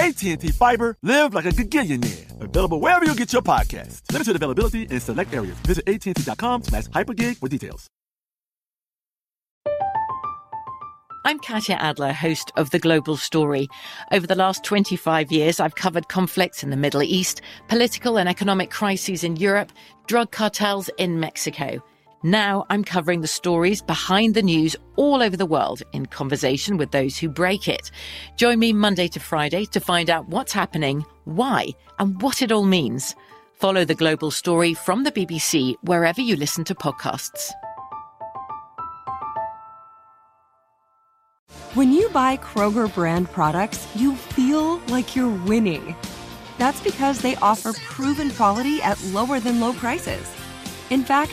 AT&T Fiber, live like a gigillionaire. Available wherever you get your podcast. Limited availability in select areas. Visit AT&T.com slash hypergig for details. I'm Katya Adler, host of The Global Story. Over the last 25 years, I've covered conflicts in the Middle East, political and economic crises in Europe, drug cartels in Mexico. Now I'm covering the stories behind the news all over the world in conversation with those who break it. Join me Monday to Friday to find out what's happening, why, and what it all means. Follow The Global Story from the BBC wherever you listen to podcasts. When you buy Kroger brand products, you feel like you're winning. That's because they offer proven quality at lower than low prices. In fact,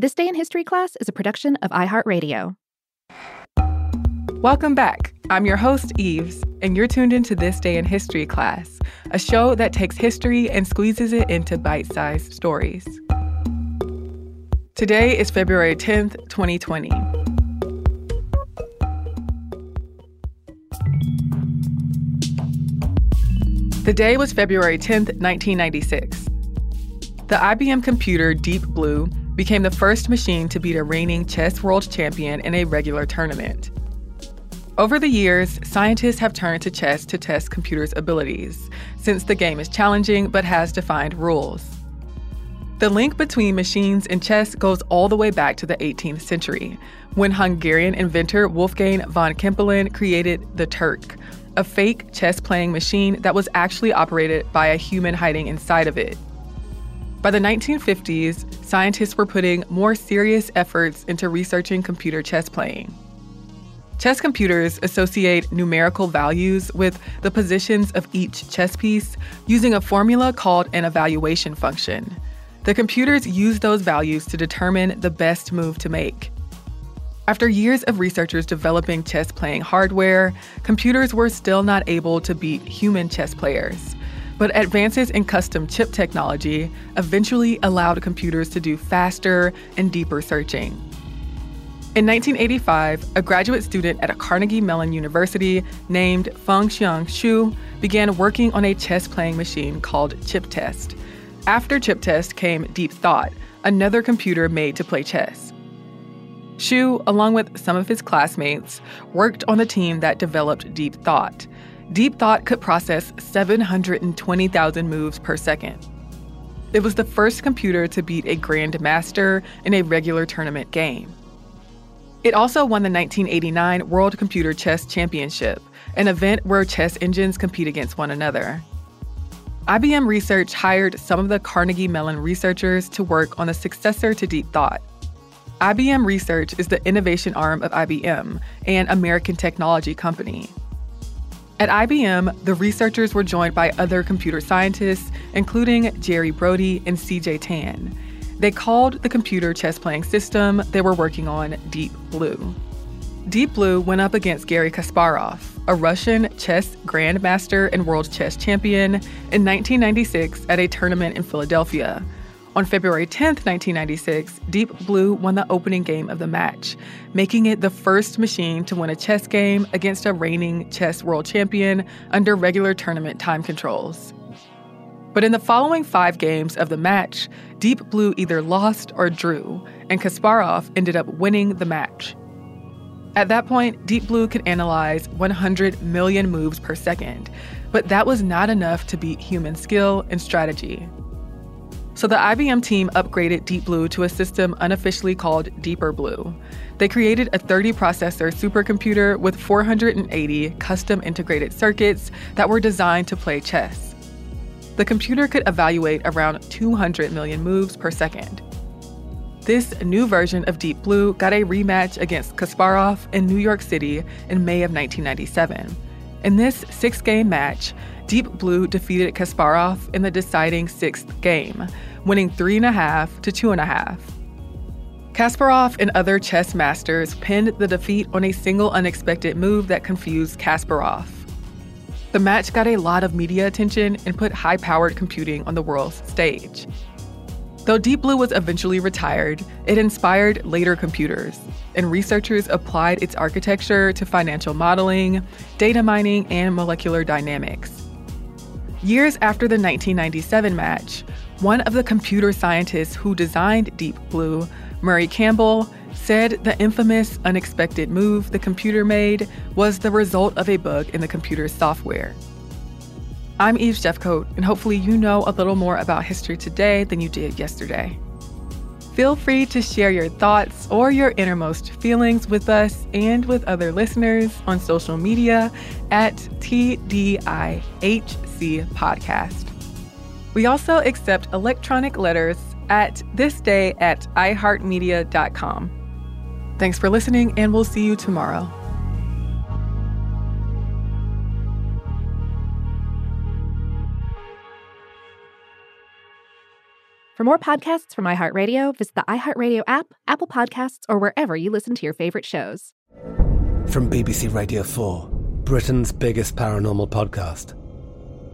This Day in History class is a production of iHeartRadio. Welcome back. I'm your host, Eves, and you're tuned into This Day in History class, a show that takes history and squeezes it into bite sized stories. Today is February 10th, 2020. The day was February 10th, 1996. The IBM computer Deep Blue became the first machine to beat a reigning chess world champion in a regular tournament. Over the years, scientists have turned to chess to test computers' abilities, since the game is challenging but has defined rules. The link between machines and chess goes all the way back to the 18th century, when Hungarian inventor Wolfgang von Kempelen created the Turk, a fake chess playing machine that was actually operated by a human hiding inside of it. By the 1950s, scientists were putting more serious efforts into researching computer chess playing. Chess computers associate numerical values with the positions of each chess piece using a formula called an evaluation function. The computers use those values to determine the best move to make. After years of researchers developing chess playing hardware, computers were still not able to beat human chess players. But advances in custom chip technology eventually allowed computers to do faster and deeper searching. In 1985, a graduate student at a Carnegie Mellon University named Feng-hsiung Hsu began working on a chess playing machine called ChipTest. After ChipTest came Deep Thought, another computer made to play chess. Hsu, along with some of his classmates, worked on the team that developed Deep Thought. Deep Thought could process 720,000 moves per second. It was the first computer to beat a grandmaster in a regular tournament game. It also won the 1989 World Computer Chess Championship, an event where chess engines compete against one another. IBM Research hired some of the Carnegie Mellon researchers to work on the successor to Deep Thought. IBM Research is the innovation arm of IBM, an American technology company. At IBM, the researchers were joined by other computer scientists, including Jerry Brody and CJ Tan. They called the computer chess playing system they were working on Deep Blue. Deep Blue went up against Garry Kasparov, a Russian chess grandmaster and world chess champion, in 1996 at a tournament in Philadelphia. On February 10, 1996, Deep Blue won the opening game of the match, making it the first machine to win a chess game against a reigning chess world champion under regular tournament time controls. But in the following five games of the match, Deep Blue either lost or drew, and Kasparov ended up winning the match. At that point, Deep Blue could analyze 100 million moves per second, but that was not enough to beat human skill and strategy. So the IBM team upgraded Deep Blue to a system unofficially called Deeper Blue. They created a 30 processor supercomputer with 480 custom integrated circuits that were designed to play chess. The computer could evaluate around 200 million moves per second. This new version of Deep Blue got a rematch against Kasparov in New York City in May of 1997. In this six game match, Deep Blue defeated Kasparov in the deciding sixth game, winning 3.5 to 2.5. Kasparov and other chess masters pinned the defeat on a single unexpected move that confused Kasparov. The match got a lot of media attention and put high powered computing on the world's stage. Though Deep Blue was eventually retired, it inspired later computers, and researchers applied its architecture to financial modeling, data mining, and molecular dynamics. Years after the 1997 match, one of the computer scientists who designed Deep Blue, Murray Campbell, said the infamous unexpected move the computer made was the result of a bug in the computer's software. I'm Eve Jeffcoat, and hopefully you know a little more about history today than you did yesterday. Feel free to share your thoughts or your innermost feelings with us and with other listeners on social media at TDIHC Podcast. We also accept electronic letters at thisday at iheartmedia.com. Thanks for listening, and we'll see you tomorrow. For more podcasts from iHeartRadio, visit the iHeartRadio app, Apple Podcasts, or wherever you listen to your favorite shows. From BBC Radio 4, Britain's biggest paranormal podcast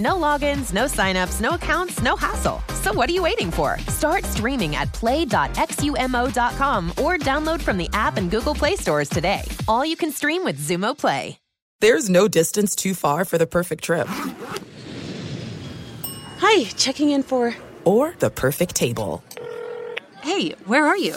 No logins, no signups, no accounts, no hassle. So what are you waiting for? Start streaming at play.xumo.com or download from the app and Google Play stores today. All you can stream with Xumo Play. There's no distance too far for the perfect trip. Hi, checking in for. Or the perfect table. Hey, where are you?